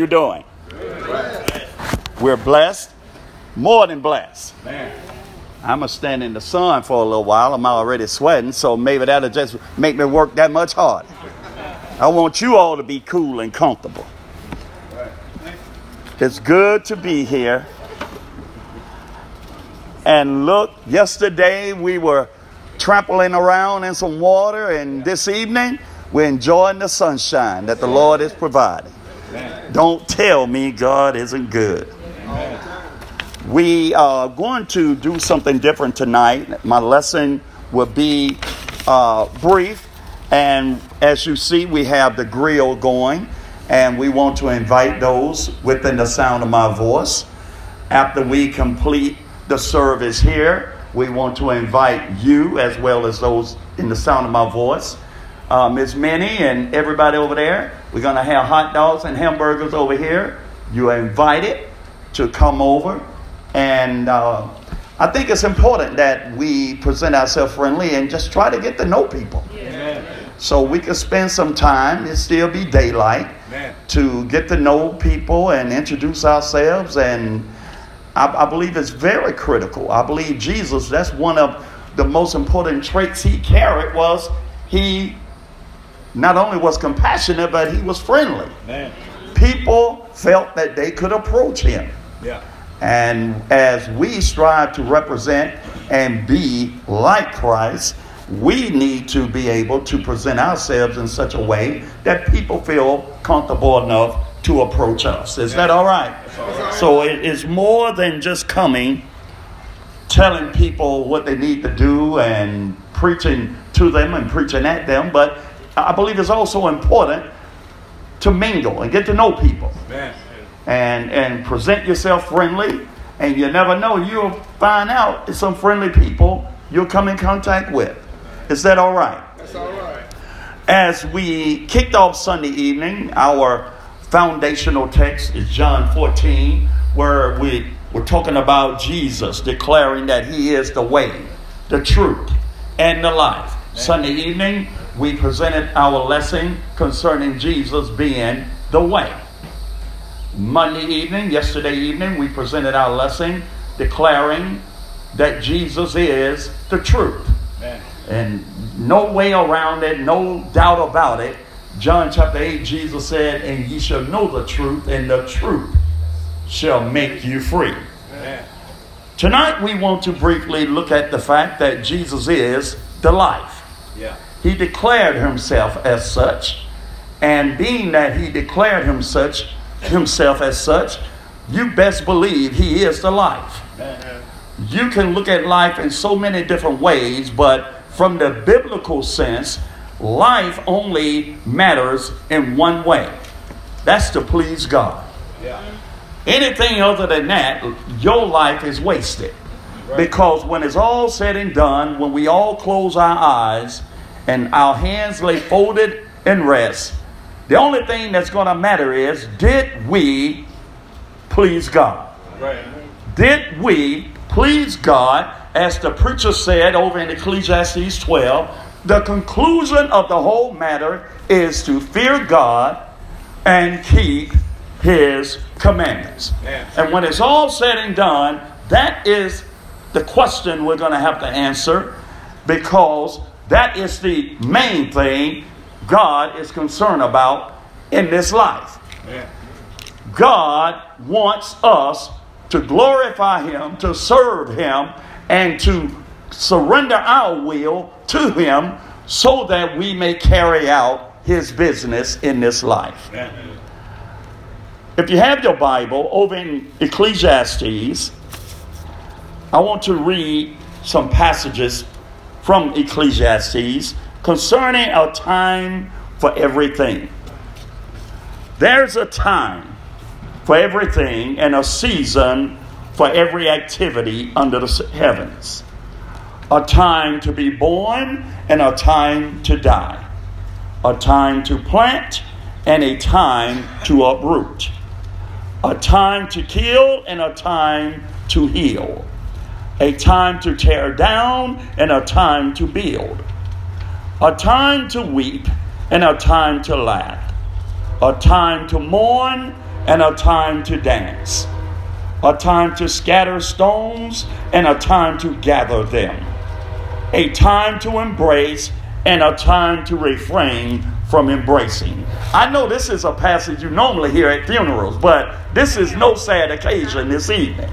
you doing? We're blessed, more than blessed. I'm gonna stand in the sun for a little while. I'm already sweating, so maybe that'll just make me work that much harder. I want you all to be cool and comfortable. It's good to be here. And look, yesterday we were trampling around in some water, and this evening we're enjoying the sunshine that the Lord is providing. Don't tell me God isn't good. We are going to do something different tonight. My lesson will be uh, brief, and as you see, we have the grill going, and we want to invite those within the sound of my voice. After we complete the service here, we want to invite you as well as those in the sound of my voice. Uh, Miss Minnie and everybody over there. We're going to have hot dogs and hamburgers over here. You are invited to come over. And uh, I think it's important that we present ourselves friendly and just try to get to know people. Yeah. So we can spend some time, it still be daylight, Amen. to get to know people and introduce ourselves. And I, I believe it's very critical. I believe Jesus, that's one of the most important traits he carried was he not only was compassionate, but he was friendly. Man. People felt that they could approach him. Yeah. And as we strive to represent and be like Christ, we need to be able to present ourselves in such a way that people feel comfortable enough to approach us. Is that all right? all right? So it is more than just coming, telling people what they need to do and preaching to them and preaching at them, but I believe it's also important to mingle and get to know people. And, and present yourself friendly. And you never know, you'll find out some friendly people you'll come in contact with. Is that all right? That's all right. As we kicked off Sunday evening, our foundational text is John 14, where we we're talking about Jesus declaring that He is the way, the truth, and the life. Sunday evening, we presented our lesson concerning Jesus being the way. Monday evening, yesterday evening, we presented our lesson declaring that Jesus is the truth. Amen. And no way around it, no doubt about it. John chapter 8, Jesus said, And ye shall know the truth, and the truth shall make you free. Amen. Tonight, we want to briefly look at the fact that Jesus is the life. Yeah. He declared himself as such, and being that he declared him such, himself as such, you best believe he is the life. You can look at life in so many different ways, but from the biblical sense, life only matters in one way. That's to please God. Yeah. Anything other than that, your life is wasted. Right. Because when it's all said and done, when we all close our eyes, and our hands lay folded in rest, the only thing that's going to matter is did we please God? Right. Did we please God? As the preacher said over in Ecclesiastes 12, the conclusion of the whole matter is to fear God and keep his commandments. And when it's all said and done, that is the question we're going to have to answer because that is the main thing God is concerned about in this life. God wants us to glorify Him, to serve Him, and to surrender our will to Him so that we may carry out His business in this life. If you have your Bible over in Ecclesiastes, I want to read some passages from Ecclesiastes concerning a time for everything. There's a time for everything and a season for every activity under the heavens. A time to be born and a time to die. A time to plant and a time to uproot. A time to kill and a time to heal a time to tear down and a time to build, a time to weep and a time to laugh, a time to mourn and a time to dance, a time to scatter stones and a time to gather them, a time to embrace and a time to refrain from embracing. I know this is a passage you normally hear at funerals, but this is no sad occasion this evening.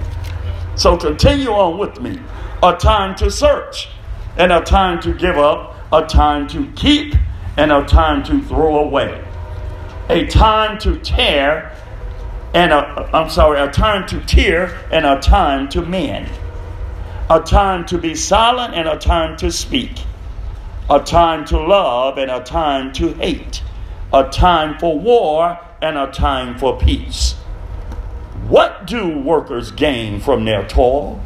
So continue on with me. A time to search, and a time to give up, a time to keep, and a time to throw away. A time to tear, and a, I'm sorry, a time to tear, and a time to mend. A time to be silent, and a time to speak. A time to love, and a time to hate. A time for war, and a time for peace. What do workers gain from their toil?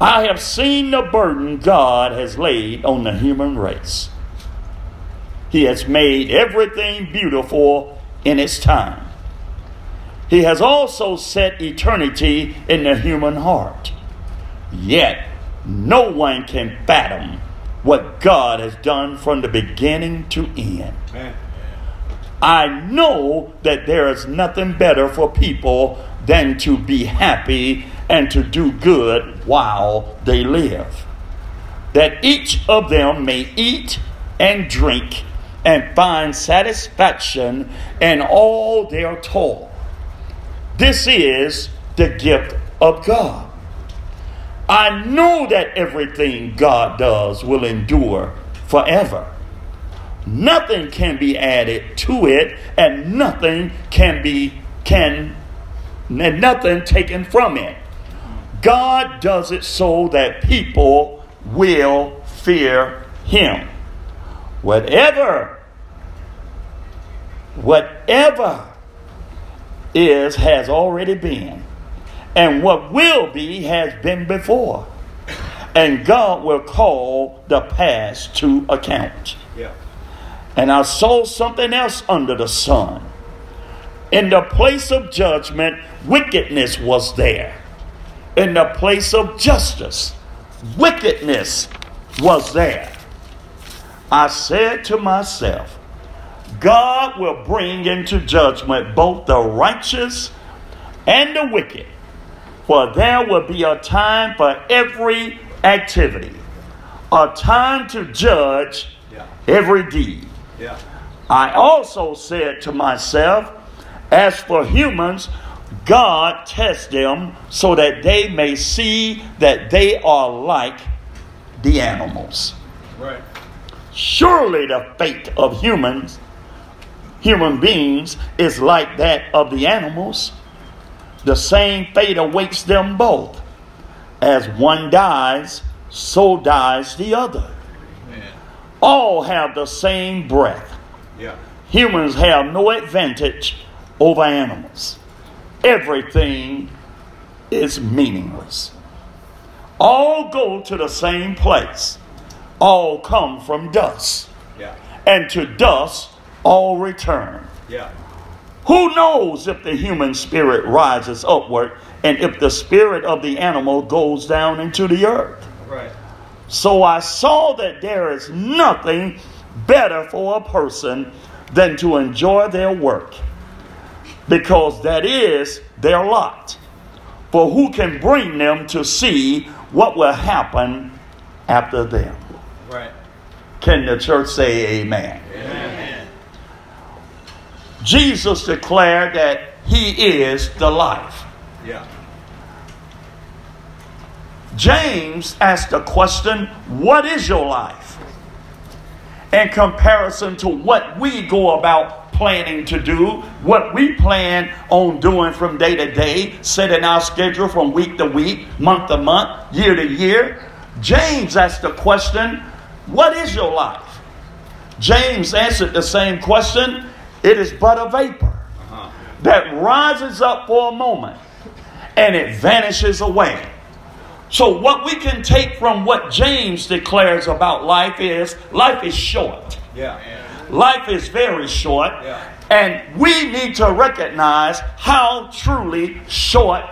I have seen the burden God has laid on the human race. He has made everything beautiful in its time. He has also set eternity in the human heart. Yet, no one can fathom what God has done from the beginning to end. Amen. I know that there is nothing better for people than to be happy and to do good while they live. That each of them may eat and drink and find satisfaction in all their toil. This is the gift of God. I know that everything God does will endure forever. Nothing can be added to it, and nothing can be can and nothing taken from it. God does it so that people will fear him. Whatever, whatever is has already been, and what will be has been before. And God will call the past to account. And I saw something else under the sun. In the place of judgment, wickedness was there in the place of justice. Wickedness was there. I said to myself, God will bring into judgment both the righteous and the wicked, for there will be a time for every activity, a time to judge every deed. Yeah. I also said to myself, as for humans, God tests them so that they may see that they are like the animals. Right. Surely the fate of humans, human beings, is like that of the animals. The same fate awaits them both. As one dies, so dies the other. All have the same breath. Yeah. Humans have no advantage over animals everything is meaningless. All go to the same place, all come from dust. Yeah. And to dust all return. Yeah. Who knows if the human spirit rises upward and if the spirit of the animal goes down into the earth? Right. So I saw that there is nothing better for a person than to enjoy their work because that is their lot. For who can bring them to see what will happen after them? Right. Can the church say amen? Amen. Jesus declared that he is the life. Yeah. James asked the question, What is your life? In comparison to what we go about planning to do, what we plan on doing from day to day, setting our schedule from week to week, month to month, year to year. James asked the question, What is your life? James answered the same question it is but a vapor uh-huh. that rises up for a moment and it vanishes away. So, what we can take from what James declares about life is life is short. Yeah. Life is very short, yeah. and we need to recognize how truly short,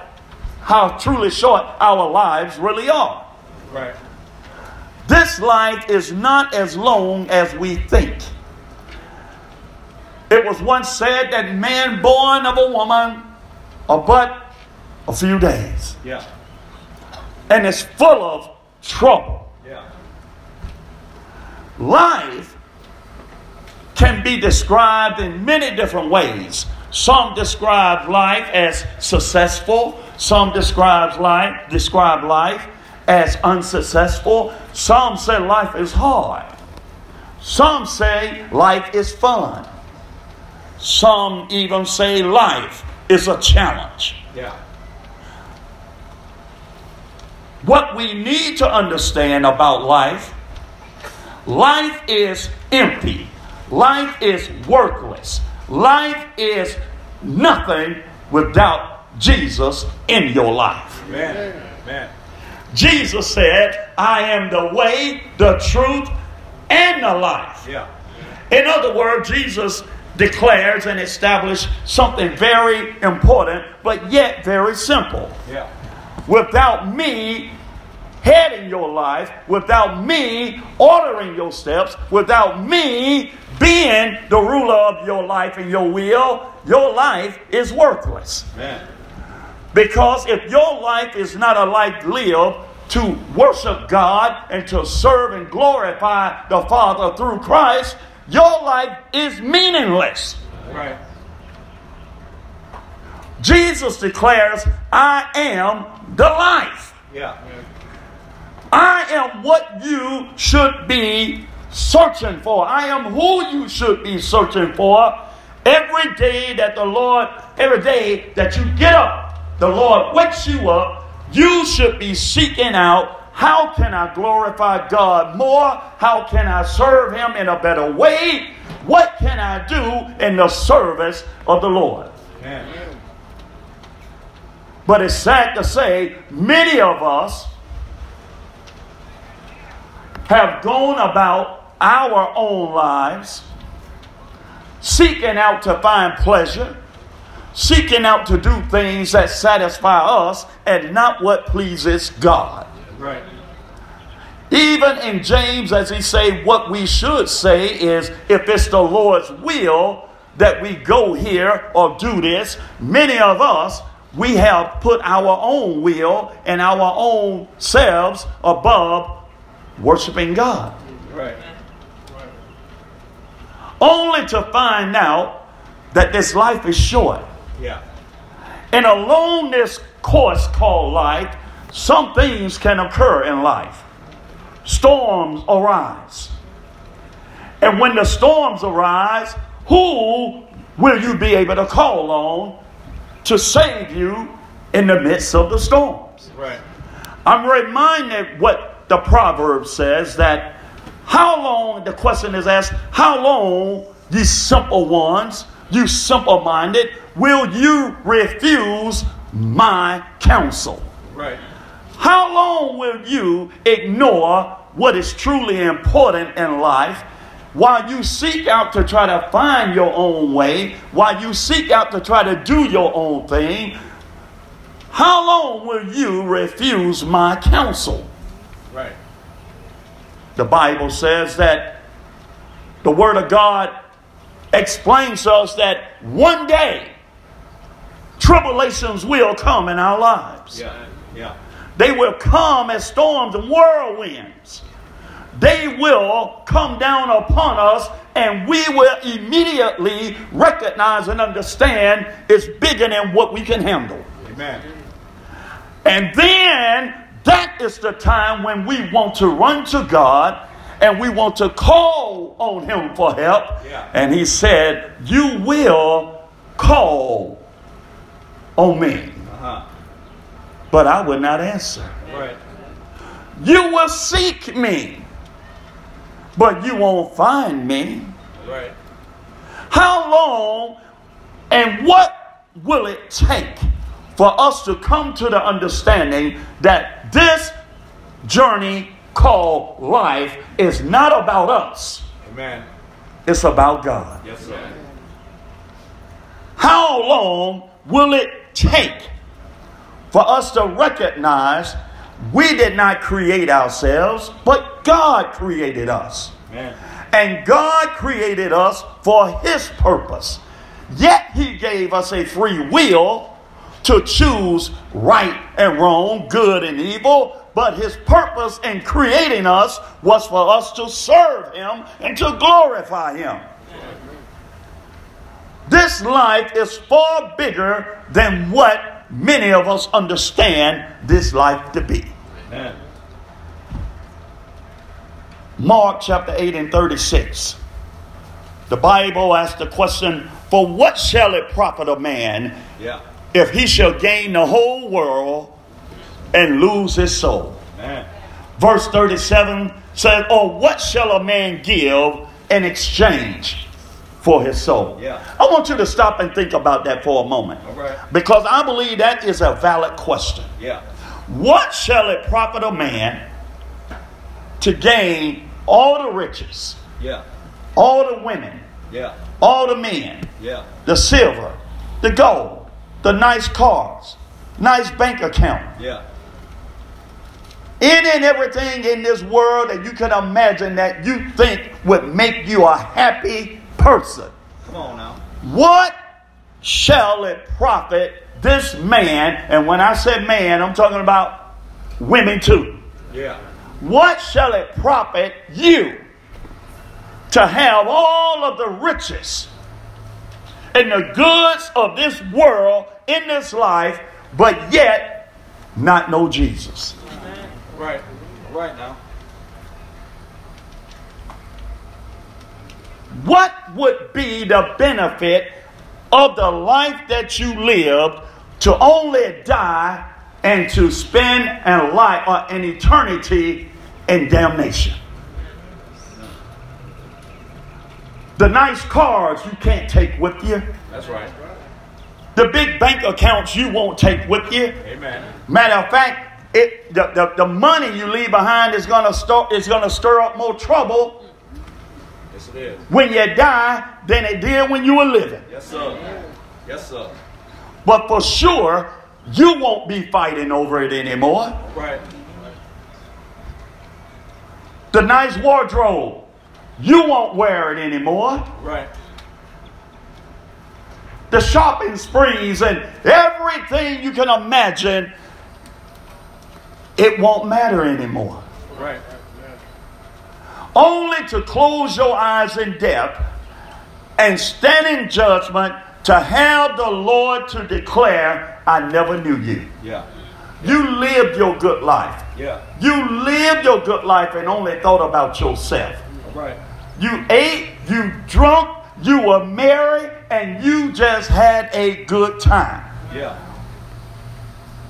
how truly short our lives really are. Right. This life is not as long as we think. It was once said that man born of a woman are but a few days. Yeah. And it's full of trouble. Yeah. Life can be described in many different ways. Some describe life as successful, some describe life describe life as unsuccessful. Some say life is hard. Some say life is fun. Some even say life is a challenge. Yeah. What we need to understand about life life is empty, life is worthless, life is nothing without Jesus in your life. Amen. Amen. Jesus said, I am the way, the truth, and the life. Yeah. In other words, Jesus declares and establishes something very important, but yet very simple. Yeah. Without me heading your life, without me ordering your steps, without me being the ruler of your life and your will, your life is worthless. Amen. Because if your life is not a life lived to worship God and to serve and glorify the Father through Christ, your life is meaningless. Right. Jesus declares, I am the life. Yeah. I am what you should be searching for. I am who you should be searching for. Every day that the Lord, every day that you get up, the Lord wakes you up, you should be seeking out how can I glorify God more? How can I serve Him in a better way? What can I do in the service of the Lord? Amen. But it's sad to say, many of us have gone about our own lives seeking out to find pleasure, seeking out to do things that satisfy us and not what pleases God. Right. Even in James, as he say, what we should say is, if it's the Lord's will that we go here or do this, many of us, we have put our own will and our own selves above worshiping God. Right. Only to find out that this life is short. Yeah. And along this course called life, some things can occur in life. Storms arise. And when the storms arise, who will you be able to call on to save you in the midst of the storms? Right. I'm reminded what the proverb says that how long, the question is asked, how long, ye simple ones, you simple minded, will you refuse my counsel? Right. How long will you ignore what is truly important in life while you seek out to try to find your own way, while you seek out to try to do your own thing? How long will you refuse my counsel? Right. The Bible says that the Word of God explains to us that one day tribulations will come in our lives. Yeah. Yeah. They will come as storms and whirlwinds. They will come down upon us, and we will immediately recognize and understand it's bigger than what we can handle. Amen. And then that is the time when we want to run to God and we want to call on Him for help. Yeah. And He said, You will call on me, Uh huh. but I will not answer. Right. You will seek me, but you won't find me. Right. How long and what will it take for us to come to the understanding that this journey called life is not about us, Amen. it's about God? Yes, sir. How long will it take for us to recognize we did not create ourselves, but God created us? Man. And God created us for His purpose. Yet He gave us a free will to choose right and wrong, good and evil. But His purpose in creating us was for us to serve Him and to glorify Him. This life is far bigger than what many of us understand this life to be. Amen. Mark chapter 8 and 36. The Bible asks the question, For what shall it profit a man Yeah. If he shall gain the whole world and lose his soul? Man. Verse 37 says, Or what shall a man give in exchange for his soul? Yeah. I want you to stop and think about that for a moment. All right. Because I believe that is a valid question. Yeah. What shall it profit a man to gain all the riches, Yeah. all the women, Yeah. all the men, Yeah. the silver, the gold, the nice cars, nice bank account, Yeah. any and everything in this world that you can imagine that you think would make you a happy person? Come on now. What shall it profit this man? And when I said man, I'm talking about women too. Yeah. What shall it profit you to have all of the riches and the goods of this world in this life, but yet not know Jesus? Right. right now. What would be the benefit of the life that you lived to only die and to spend a life or an eternity in damnation? The nice cars you can't take with you. That's right. The big bank accounts you won't take with you. Amen. Matter of fact, it, the, the, the money you leave behind is gonna start is gonna stir up more trouble Yes, it is. when you die than it did when you were living. Yes, sir. Yes, sir. But for sure, you won't be fighting over it anymore. Right. The nice wardrobe, you won't wear it anymore. Right. The shopping sprees and everything you can imagine, it won't matter anymore. Right. Only to close your eyes in death and stand in judgment to have the Lord to declare, I never knew you. Yeah. You lived your good life. Yeah. You lived your good life and only thought about yourself. Right. You ate, you drunk, you were merry, and you just had a good time. Yeah.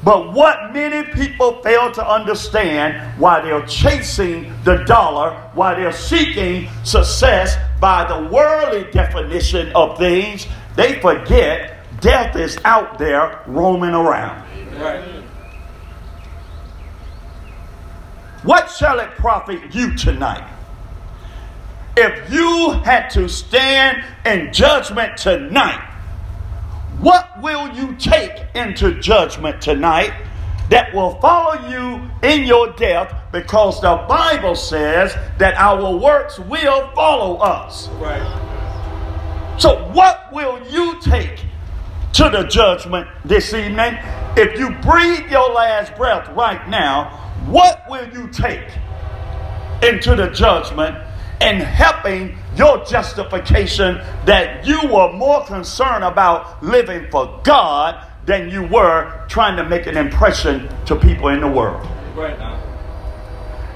But what many people fail to understand why they're chasing the dollar, why they're seeking success by the worldly definition of things, they forget death is out there roaming around. Right. What shall it profit you tonight? If you had to stand in judgment tonight, what will you take into judgment tonight that will follow you in your death? Because the Bible says that our works will follow us. Right. So, what will you take to the judgment this evening? If you breathe your last breath right now, what will you take into the judgment in helping your justification that you were more concerned about living for God than you were trying to make an impression to people in the world? Right now.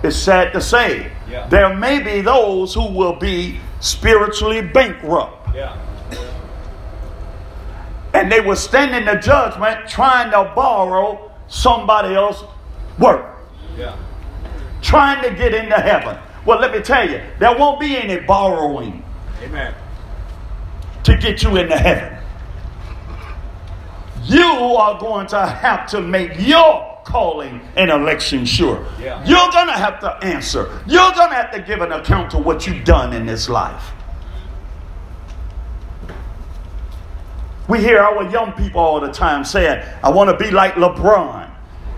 It's sad to say, Yeah. there may be those who will be spiritually bankrupt. Yeah. and they will stand in the judgment trying to borrow somebody else's work, Yeah. trying to get into heaven. Well, let me tell you, there won't be any borrowing Amen. to get you into heaven. You are going to have to make your calling and election sure. Yeah. You're going to have to answer. You're going to have to give an account to what you've done in this life. We hear our young people all the time saying, I want to be like LeBron.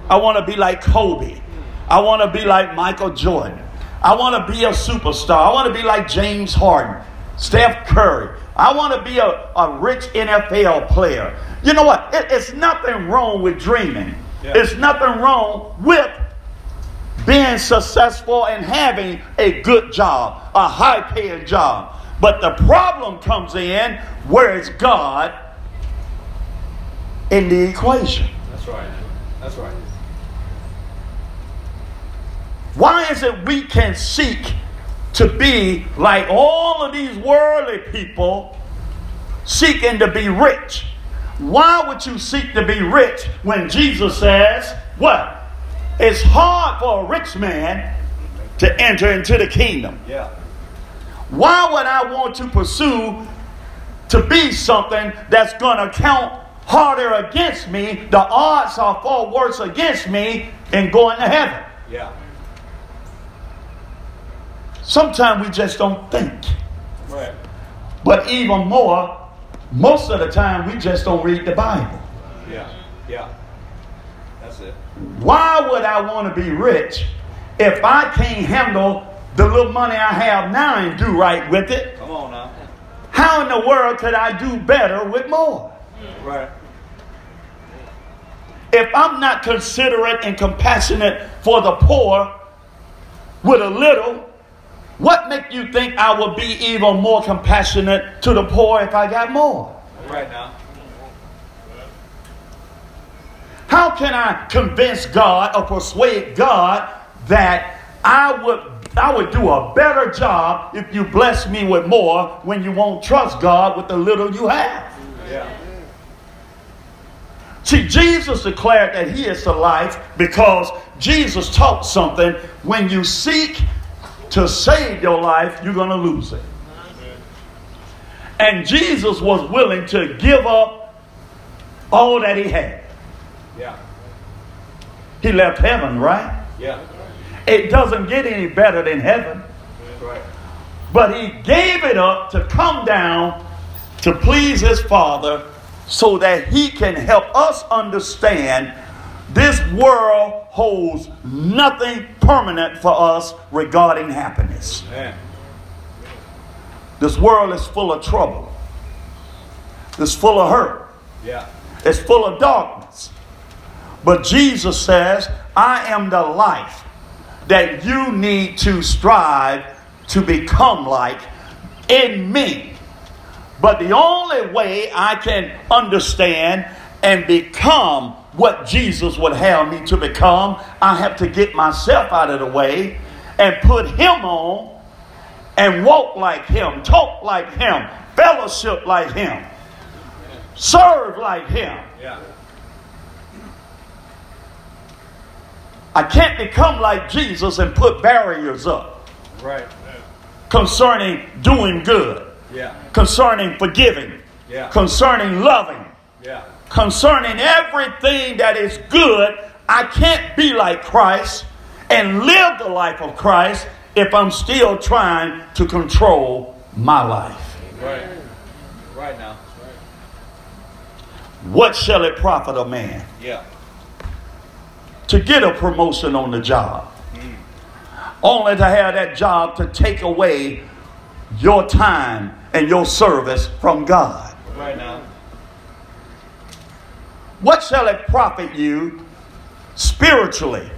I want to be like Kobe. I want to be like Michael Jordan. I want to be a superstar. I want to be like James Harden, Steph Curry. I want to be a, a rich NFL player. You know what? It, it's nothing wrong with dreaming. Yeah. It's nothing wrong with being successful and having a good job, a high paying job. But the problem comes in where is God in the equation? That's right. That's right. Why is it we can seek to be like all of these worldly people seeking to be rich? Why would you seek to be rich when Jesus says, What? It's hard for a rich man to enter into the kingdom. Yeah. Why would I want to pursue to be something that's going to count harder against me? The odds are far worse against me in going to heaven. Yeah. Sometimes we just don't think. Right. But even more, most of the time we just don't read the Bible. Yeah. Yeah. That's it. Why would I want to be rich if I can't handle the little money I have now and do right with it? Come on now. How in the world could I do better with more? Right. If I'm not considerate and compassionate for the poor with a little, what make you think I would be even more compassionate to the poor if I got more? Right now. How can I convince God or persuade God that I would I would do a better job if you bless me with more when you won't trust God with the little you have? Yeah. See, Jesus declared that He is the life because Jesus taught something. When you seek to save your life, you're going to lose it. And Jesus was willing to give up all that He had. Yeah. He left heaven, right? Yeah. It doesn't get any better than heaven. Right. But He gave it up to come down to please His Father so that He can help us understand this world holds nothing permanent for us regarding happiness. This world is full of trouble, it's full of hurt, Yeah. it's full of darkness. But Jesus says, I am the life that you need to strive to become like in me. But the only way I can understand and become what Jesus would have me to become, I have to get myself out of the way and put Him on and walk like Him, talk like Him, fellowship like Him, serve like Him. Yeah. I can't become like Jesus and put barriers up Right. concerning doing good, Yeah. concerning forgiving, Yeah. concerning loving, Yeah. Concerning everything that is good. I can't be like Christ and live the life of Christ if I'm still trying to control my life. Right. Right now. What shall it profit a man Yeah. to get a promotion on the job? Only to have that job to take away your time and your service from God. Right now. What shall it profit you spiritually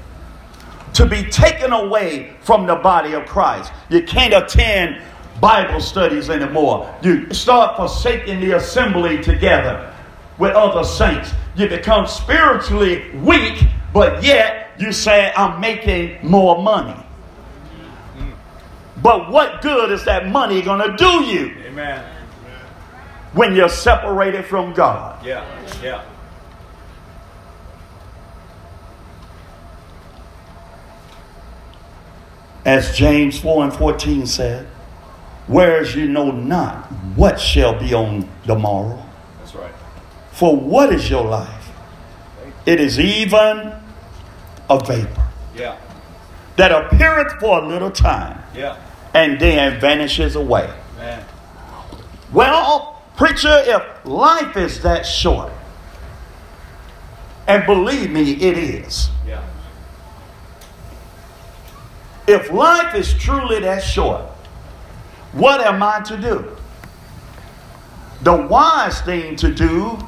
to be taken away from the body of Christ? You can't attend Bible studies anymore. You start forsaking the assembly together with other saints. You become spiritually weak, but yet you say, I'm making more money. But what good is that money going to do you Amen. when you're separated from God? Yeah. Yeah. As James 4 and 14 said, whereas you know not what shall be on the morrow. That's right. For what is your life? It is even a vapor Yeah. that appeareth for a little time Yeah. and then vanishes away. Man. Well, preacher, if life is that short, and believe me, it is. Yeah. If life is truly that short, what am I to do? The wise thing to do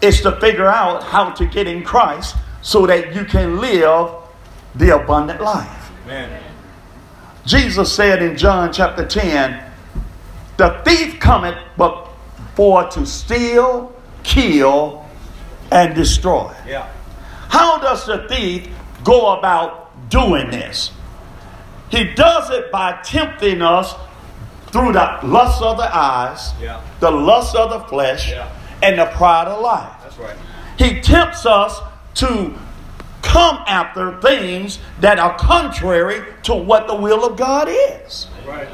is to figure out how to get in Christ so that you can live the abundant life. Amen. Jesus said in John chapter 10, the thief cometh but for to steal, kill, and destroy. Yeah. How does the thief go about doing this? He does it by tempting us through the lust of the eyes, Yeah. the lust of the flesh, Yeah. and the pride of life. That's right. He tempts us to come after things that are contrary to what the will of God is. Right.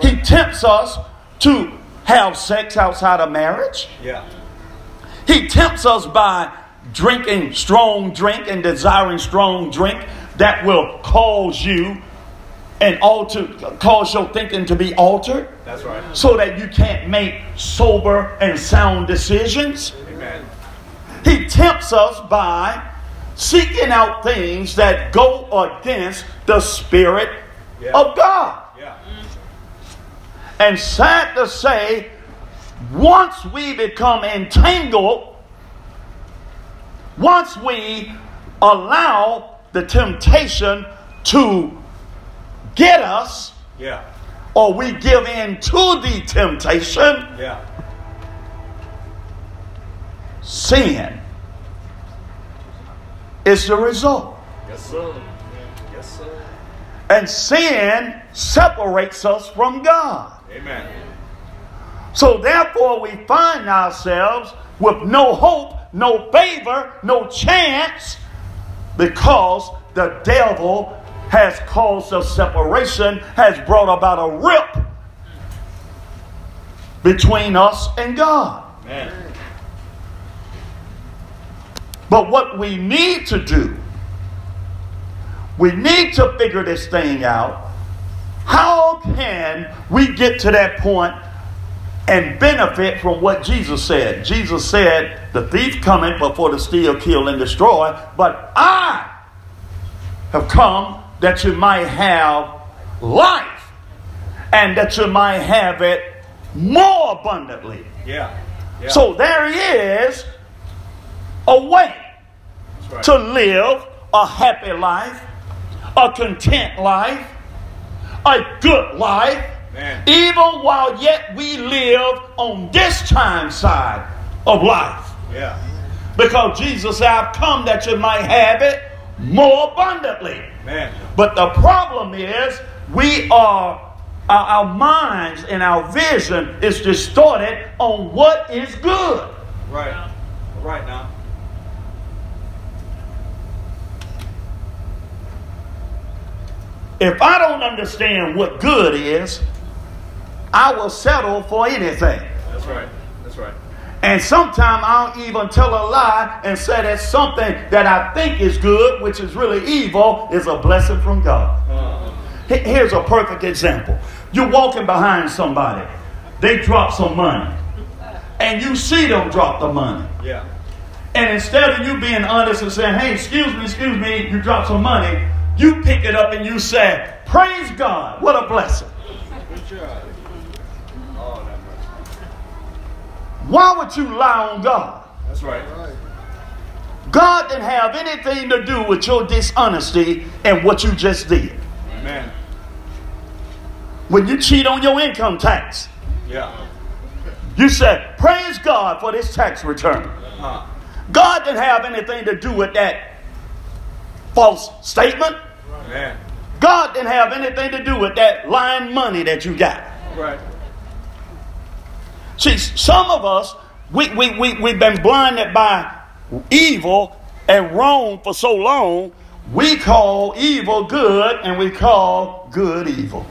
He tempts us to have sex outside of marriage. Yeah. He tempts us by drinking strong drink and desiring strong drink that will cause you and alter cause your thinking to be altered That's right. so that you can't make sober and sound decisions. Amen. He tempts us by seeking out things that go against the Spirit Yeah. of God. Yeah. And sad to say, once we become entangled, once we allow the temptation to get us, Yeah. or we give in to the temptation, Yeah. sin is the result. Yes, sir. Yes, sir. And sin separates us from God. Amen. So therefore, we find ourselves with no hope, no favor, no chance, because the devil has caused a separation, has brought about a rip between us and God. Amen. But what we need to do, we need to figure this thing out. How can we get to that point and benefit from what Jesus said? Jesus said, The thief cometh before to steal, kill, and destroy, but I have come that you might have life and that you might have it more abundantly. Yeah. Yeah. So there is a way right. to live a happy life, a content life, a good life, Even while yet we live on this time side of life. Yeah. Because Jesus said, I've come that you might have it more abundantly. Man. But the problem is, we are, our, our minds and our vision is distorted on what is good. Right. Right now. If I don't understand what good is, I will settle for anything. That's right. That's right. And sometimes I'll even tell a lie and say that something that I think is good, which is really evil, is a blessing from God. Uh, He- Here's a perfect example. You're walking behind somebody, they drop some money, and you see them drop the money. yeah. And instead of you being honest and saying, hey, excuse me, excuse me, you dropped some money, you pick it up and you say, praise God, what a blessing. Good job. Oh, that much. Why would you lie on God? That's right. God didn't have anything to do with your dishonesty and what you just did. Amen. When you cheat on your income tax, Yeah. you said, praise God for this tax return. Huh. God didn't have anything to do with that false statement. Man. God didn't have anything to do with that lying money that you got. Right. See, some of us, we, we, we, we've been blinded by evil and wrong for so long, we call evil good and we call good evil.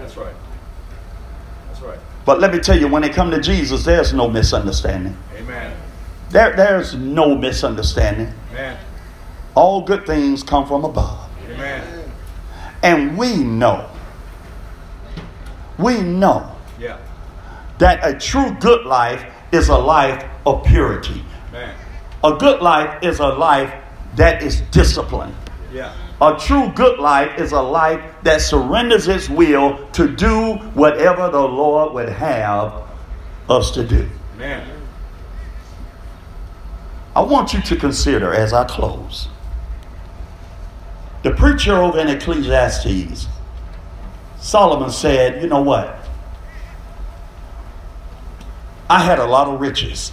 That's right. That's right. But let me tell you, when it comes to Jesus, there's no misunderstanding. Amen. There, there's no misunderstanding. Man. All good things come from above. Amen. And we know, we know. That a true good life is a life of purity. Man. A good life is a life that is disciplined. Yeah. A true good life is a life that surrenders its will to do whatever the Lord would have us to do. Amen. I want you to consider as I close. The preacher over in Ecclesiastes, Solomon said, You know what? I had a lot of riches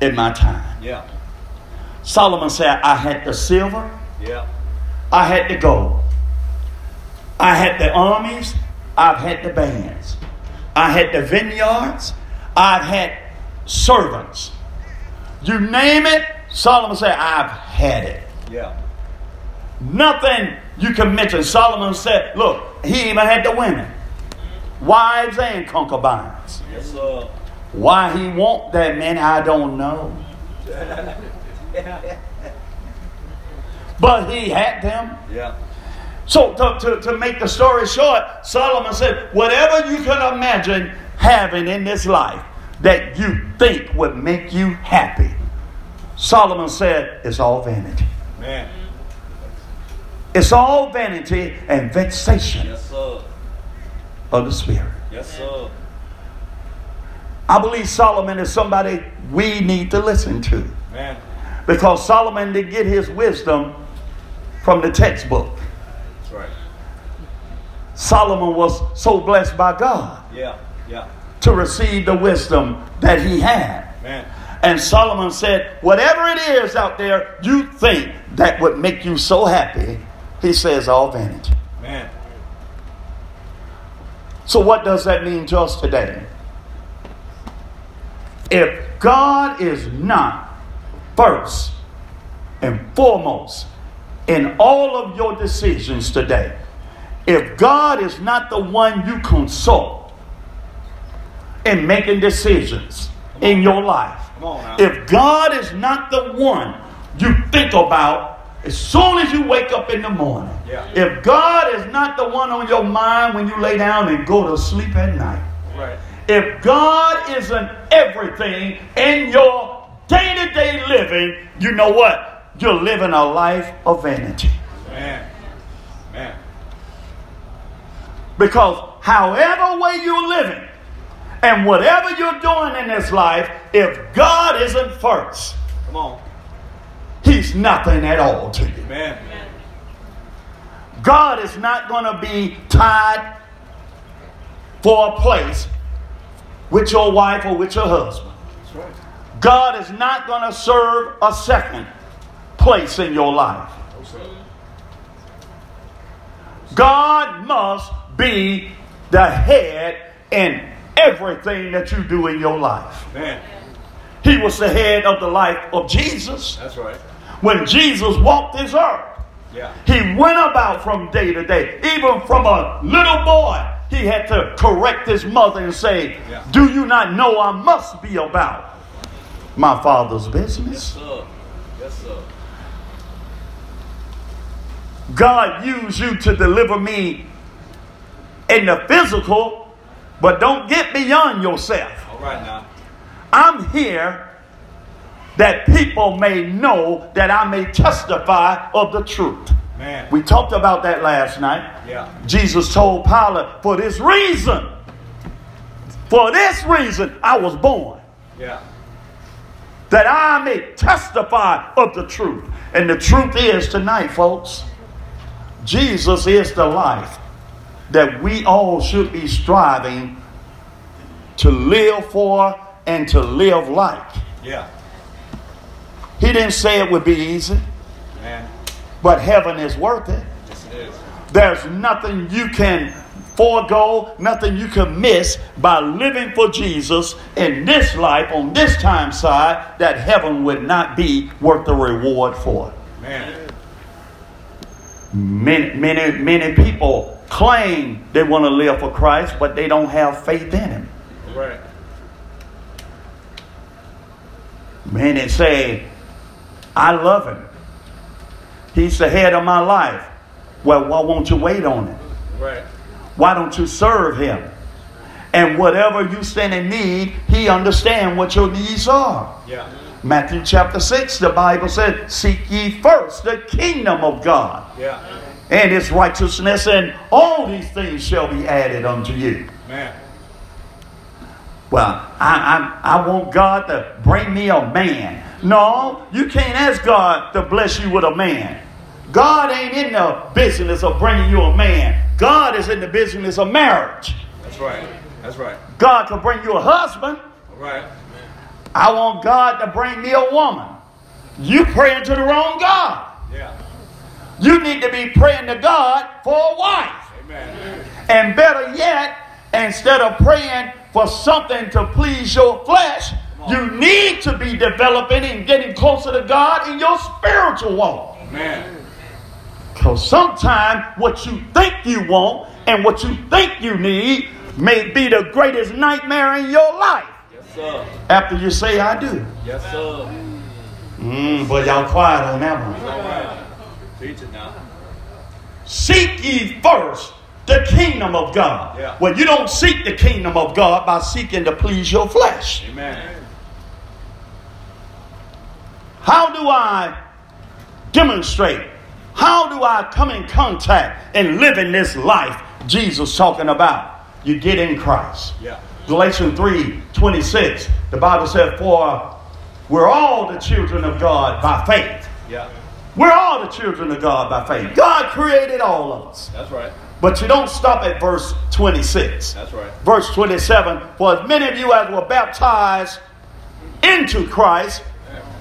in my time. Yeah. Solomon said, I had the silver, Yeah. I had the gold, I had the armies, I've had the bands, I had the vineyards, I've had servants. You name it, Solomon said, I've had it. Yeah. Nothing you can mention. Solomon said, look, he even had the women, wives and concubines. Yes, sir. Why he want that man, I don't know. But he had them. Yeah. So to, to, to make the story short, Solomon said, whatever you can imagine having in this life that you think would make you happy, Solomon said, it's all vanity. Man. It's all vanity and vexation Yes, sir. of the spirit. Yes, sir. I believe Solomon is somebody we need to listen to Man. because Solomon did get his wisdom from the textbook. That's right. Solomon was so blessed by God Yeah. Yeah. to receive the wisdom that he had. Man. And Solomon said, Whatever it is out there you think that would make you so happy, he says, all vanity. Man. So, what does that mean to us today? If God is not first and foremost in all of your decisions today, if God is not the one you consult in making decisions in your life, Come on now. if God is not the one you think about as soon as you wake up in the morning, Yeah. if God is not the one on your mind when you lay down and go to sleep at night, Right. If God isn't everything in your day to day living, you know what? You're living a life of vanity. Man. Because however way you're living and whatever you're doing in this life, if God isn't first, Come on. He's nothing at all to you. Man. God is not going to be tied for a place with your wife or with your husband. Right. God is not going to serve a second place in your life. God must be the head in everything that you do in your life. Man. He was the head of the life of Jesus. That's right. When Jesus walked this earth, Yeah. he went about from day to day. Even from a little boy, he had to correct his mother and say, Yeah. Do you not know I must be about my father's Yes, business? sir. Yes, sir. God used you to deliver me in the physical, but don't get beyond yourself. All right now. I'm here that people may know that I may testify of the truth. We talked about that last night. Yeah. Jesus told Pilate, For this reason, for this reason I was born, Yeah. that I may testify of the truth. And the truth is tonight, folks, Jesus is the life that we all should be striving to live for and to live like. Yeah. He didn't say it would be easy, Man. But heaven is worth it. There's nothing you can forego, nothing you can miss by living for Jesus in this life, on this time side, that heaven would not be worth the reward for. Man. Many, many, many people claim they want to live for Christ, but they don't have faith in Him. Right. Many say, I love Him. He's the head of my life. Well, why won't you wait on Him? All right. Why don't you serve him? And whatever you stand in need, he understands what your needs are. Yeah. Matthew chapter 6, the Bible said, Seek ye first the kingdom of God Yeah. and his righteousness, and all these things shall be added unto you. Man. Well, I, I, I want God to bring me a man. No, you can't ask God to bless you with a man. God ain't in the business of bringing you a man. God is in the business of marriage. That's right. That's right. God can bring you a husband. All right. I want God to bring me a woman. You praying to the wrong God. Yeah. You need to be praying to God for a wife. Amen. And better yet, instead of praying for something to please your flesh, you need to be developing and getting closer to God in your spiritual walk. Man. Because sometimes what you think you want and what you think you need may be the greatest nightmare in your life Yes, sir. after you say, I do. Yes, sir. Mm, but y'all quiet on that one. All right. Teach it now. Seek ye first the kingdom of God. Yeah. Well, you don't seek the kingdom of God by seeking to please your flesh. Amen. How do I demonstrate? How do I come in contact and live in this life Jesus talking about? You get in Christ. Yeah. Galatians 3 26, the Bible said, For we're all the children of God by faith. Yeah. We're all the children of God by faith. God created all of us. That's right. But you don't stop at verse 26. That's right. Verse 27 For as many of you as were baptized into Christ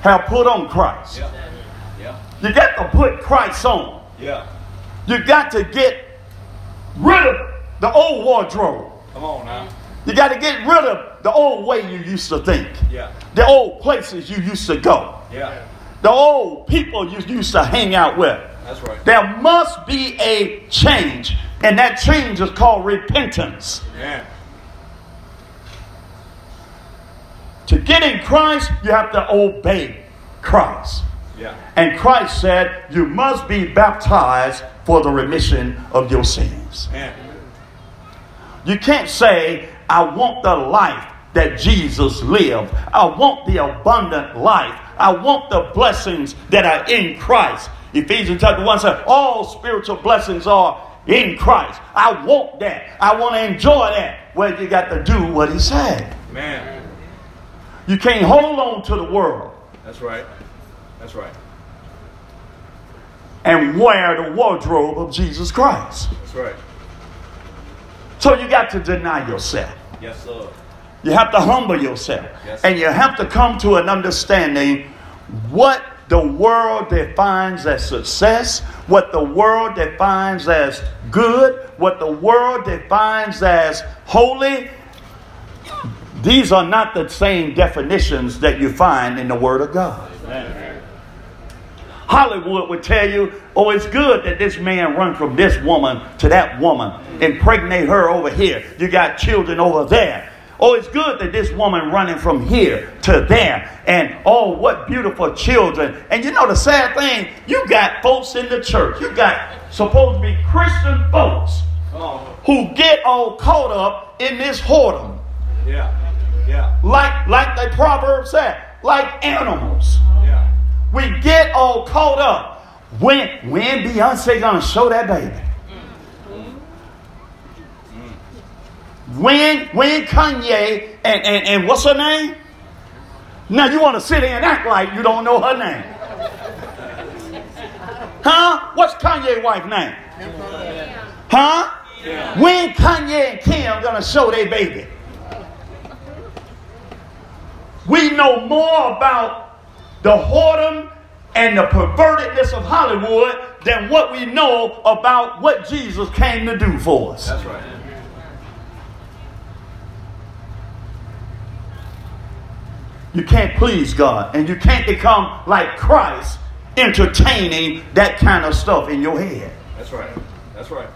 have put on Christ. Yeah. Yeah. You got to put Christ on. Yeah. You got to get rid of the old wardrobe. Come on now. You got to get rid of the old way you used to think, Yeah. the old places you used to go, Yeah. the old people you used to hang out with. That's right. There must be a change, and that change is called repentance. Man. To get in Christ, you have to obey Christ. Yeah. And Christ said, You must be baptized for the remission of your sins. Man. You can't say, I want the life that Jesus lived. I want the abundant life. I want the blessings that are in Christ. Ephesians chapter 1 says, All spiritual blessings are in Christ. I want that. I want to enjoy that. Well, you got to do what he said. Man. You can't hold on to the world That's right. That's right. and wear the wardrobe of Jesus Christ. That's right. So you got to deny yourself. Yes, sir. You have to humble yourself. Yes. And you have to come to an understanding what the world defines as success, what the world defines as good, what the world defines as holy. These are not the same definitions that you find in the Word of God. Amen. Hollywood would tell you, oh, it's good that this man run from this woman to that woman, impregnate her over here. You got children over there. Oh, it's good that this woman running from here to there. And oh, what beautiful children. And you know the sad thing, you got folks in the church. You got supposed to be Christian folks who get all caught up in this whoredom. Yeah. Yeah. Like like the proverb said, like animals. Yeah. We get all caught up. When when Beyonce gonna show that baby? Mm. When when Kanye and, and, and what's her name? Now you want to sit here and act like you don't know her name. Huh? What's Kanye wife name? Huh? When Kanye and Kim gonna show their baby? We know more about the whoredom and the pervertedness of Hollywood than what we know about what Jesus came to do for us. That's right. You can't please God and you can't become like Christ entertaining that kind of stuff in your head. That's right. That's right.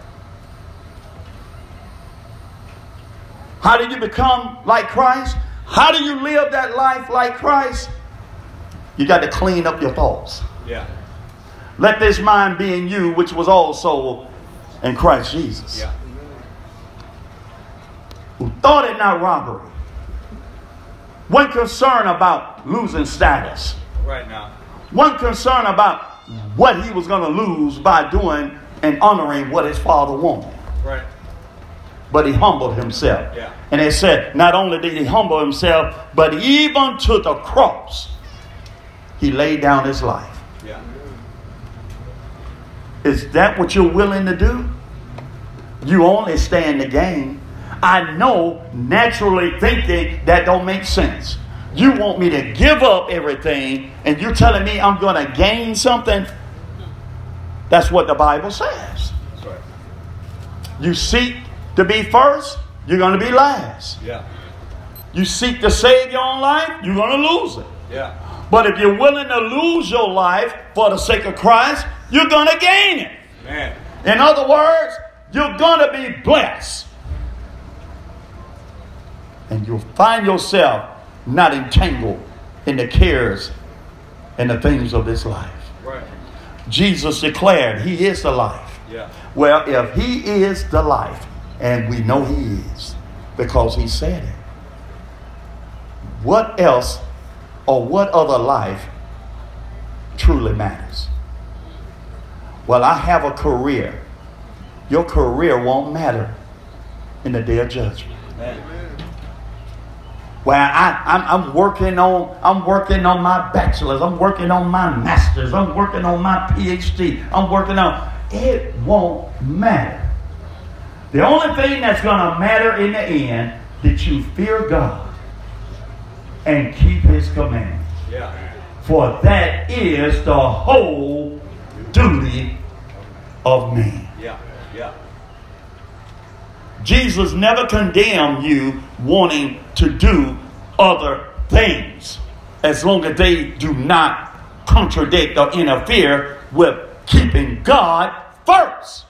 How do you become like Christ? How do you live that life like Christ? You got to clean up your thoughts. Yeah. Let this mind be in you, which was also in Christ Jesus. Yeah. Who thought it not robbery One concern about losing status. Right now. One concern about what he was going to lose by doing and honoring what his father wanted. Right. But he humbled himself. Yeah. And it said, not only did he humble himself, but even to the cross, he laid down his life. Yeah. Is that what you're willing to do? You only stand to gain. I know naturally thinking that don't make sense. You want me to give up everything and you're telling me I'm going to gain something? That's what the Bible says. Right. You seek to be first, you're going to be last. Yeah. You seek to save your own life, you're going to lose it. Yeah. But if you're willing to lose your life for the sake of Christ, you're going to gain it. Man. In other words, you're going to be blessed. And you'll find yourself not entangled in the cares and the things of this life. Right. Jesus declared, He is the life. Yeah. Well, if He is the life, and we know He is because He said it, what else or what other life truly matters? Well, I have a career. Your career won't matter in the day of judgment. Where I, I'm, I'm working on, I'm working on my bachelor's, I'm working on my master's, I'm working on my PhD, I'm working on. It won't matter. The only thing that's going to matter in the end that you fear God and keep His commandments. Yeah. For that is the whole duty of man. Yeah. Yeah. Jesus never condemned you wanting to do other things as long as they do not contradict or interfere with keeping God first.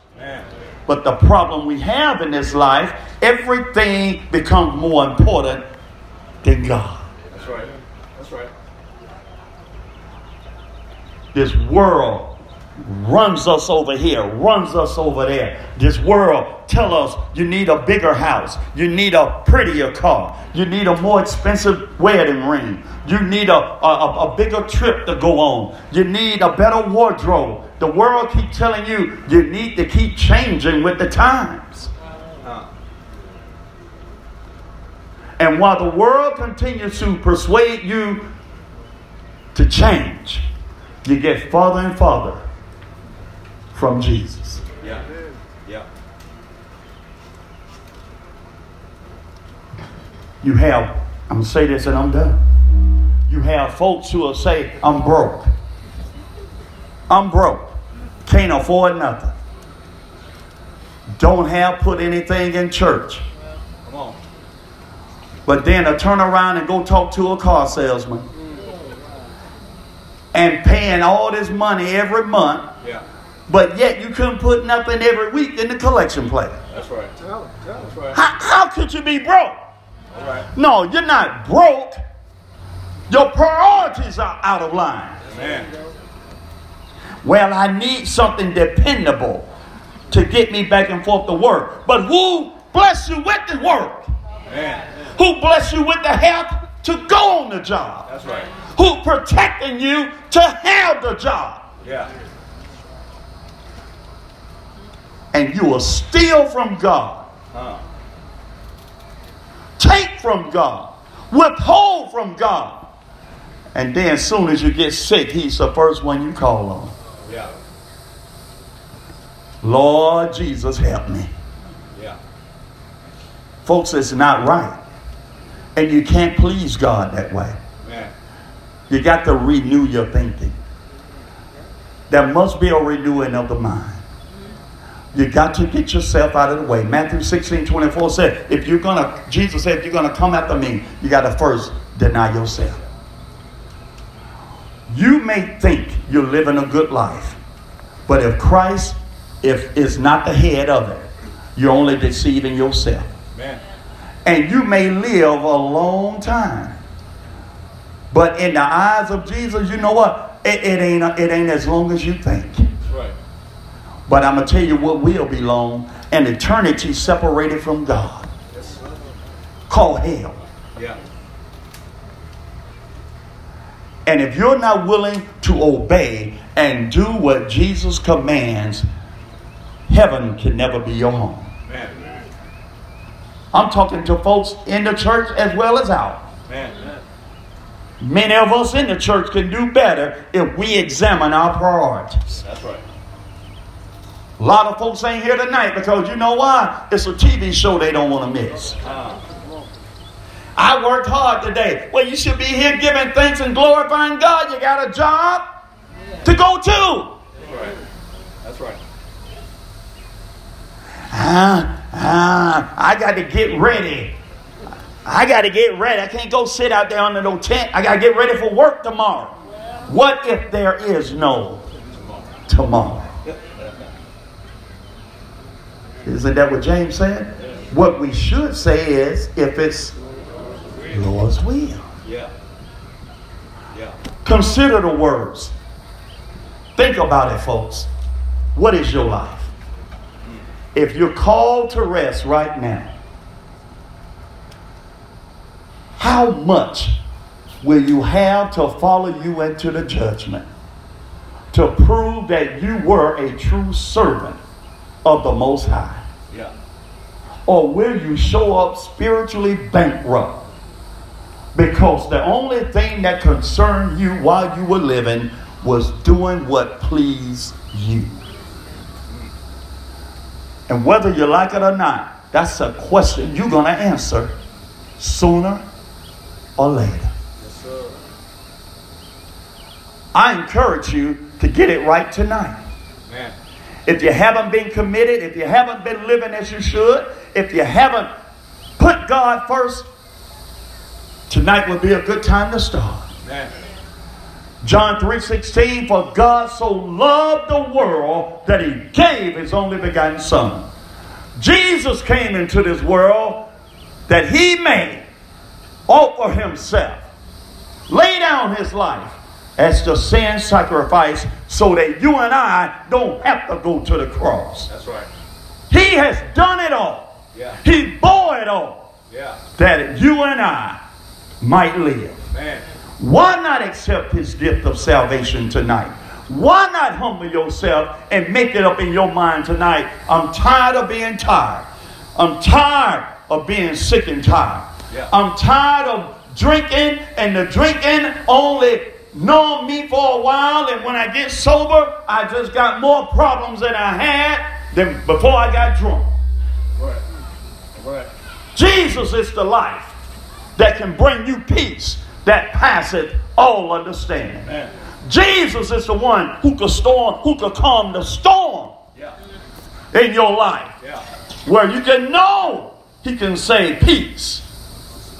But the problem we have in this life, everything becomes more important than God. That's right. That's right. This world runs us over here, runs us over there. This world tell us you need a bigger house, you need a prettier car, you need a more expensive wedding ring, you need a, a, a bigger trip to go on, you need a better wardrobe. The world keep telling you you need to keep changing with the times. And while the world continues to persuade you to change, you get farther and farther from Jesus. Yeah. Yeah. You have, I'm going to say this and I'm done. You have folks who will say, I'm broke. I'm broke. Can't afford nothing. Don't have put anything in church. Come on. But then to turn around and go talk to a car salesman and paying all this money every month, Yeah. but yet you couldn't put nothing every week in the collection plate. That's right. That's right. How, how could you be broke? All right. No, you're not broke. Your priorities are out of line. Man. Well, I need something dependable to get me back and forth to work. But who bless you with the work? Man. Who bless you with the help to go on the job? That's right. Who protecting you to have the job? Yeah. And you will steal from God, Huh. take from God, withhold from God. And then as soon as you get sick, he's the first one you call on. Yeah. Lord Jesus, help me. Yeah. Folks, it's not right. And you can't please God that way. Man. You got to renew your thinking. There must be a renewing of the mind. You got to get yourself out of the way. Matthew 16, 24 said, if you're gonna, Jesus said, if you're gonna come after me, you gotta first deny yourself. You may think you're living a good life, but if Christ if is not the head of it, you're only deceiving yourself. Man. And you may live a long time. But in the eyes of Jesus, you know what? It, it ain't it ain't as long as you think. Right. But I'm gonna tell you what will be long: an eternity separated from God, Yes. called hell. Yeah. And if you're not willing to obey and do what Jesus commands, heaven can never be your home. Amen. I'm talking to folks in the church as well as out. Amen. Many of us in the church can do better if we examine our priorities. That's right. A lot of folks ain't here tonight because you know why? It's a TV show they don't want to miss. Ah, I worked hard today. Well, you should be here giving thanks and glorifying God. You got a job to go to. that's right. That's right. Ah, ah, I got to get ready. I got to get ready. I can't go sit out there under no tent. I got to get ready for work tomorrow. What if there is no tomorrow? Isn't that what James said? What we should say is if it's Lord's will. Yeah. Yeah. Consider the words. Think about it, folks. What is your life? If you're called to rest right now, how much will you have to follow you into the judgment to prove that you were a true servant of the Most High? Yeah. Or will you show up spiritually bankrupt? Because the only thing that concerned you while you were living was doing what pleased you. And whether you like it or not, that's a question you're going to answer sooner or later. Yes. I encourage you to get it right tonight. If you haven't been committed, if you haven't been living as you should, if you haven't put God first, tonight would be a good time to start. John 3:16 for God so loved the world that he gave his only begotten son. Jesus came into this world that he may offer himself, lay down his life as the sin sacrifice so that you and I don't have to go to the cross. That's right. He has done it all. Yeah. He bore it all Yeah. that you and I might live. Why not accept his gift of salvation tonight? Why not humble yourself and make it up in your mind tonight? I'm tired of being tired. I'm tired of being sick and tired. Yeah. I'm tired of drinking and the drinking only know me for a while and when I get sober, I just got more problems than I had than before I got drunk. Right. Right. Jesus is the life that can bring you peace that passeth all understanding. Man. Jesus is the one who could storm, who could calm the storm Yeah. in your life, Yeah. where you can know He can say, "Peace,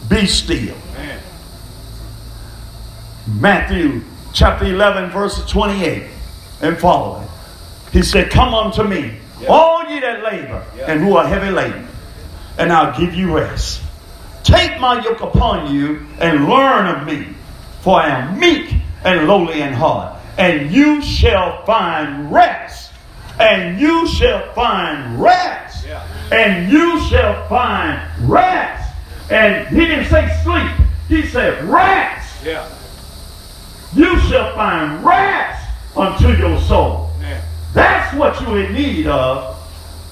be still." Man. Matthew chapter eleven, verse twenty-eight and following. He said, "Come unto me, Yeah. all ye that labor and who are heavy laden, and I'll give you rest. Take my yoke upon you and learn of me, for I am meek and lowly in heart, and you shall find rest. And you shall find rest. Yeah. And you shall find rest. And he didn't say sleep. He said rest. Yeah. You shall find rest unto your soul. Man. That's what you're in need of.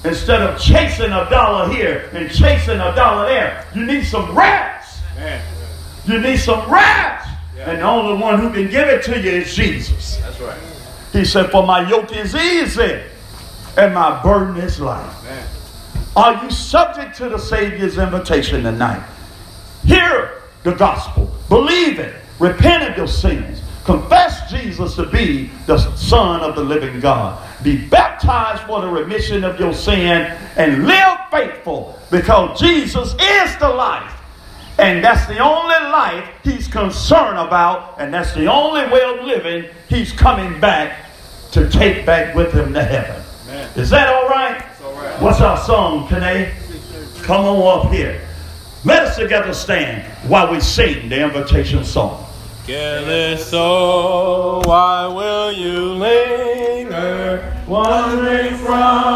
Instead of chasing a dollar here and chasing a dollar there, you need some rest. Man. You need some rest. Yeah. And the only one who can give it to you is Jesus. That's right. He said, For my yoke is easy and my burden is light. Are you subject to the Savior's invitation tonight? Hear the gospel, believe it, repent of your sins, confess Jesus to be the Son of the living God, be baptized for the remission of your sin, and live faithful because Jesus is the life. And that's the only life he's concerned about, and that's the only way of living he's coming back to take back with him to heaven. Man. Is that all right? all right? What's our song, Kane? Come on up here. Let us together stand while we sing the invitation song. Careless soul, why will you linger, wandering from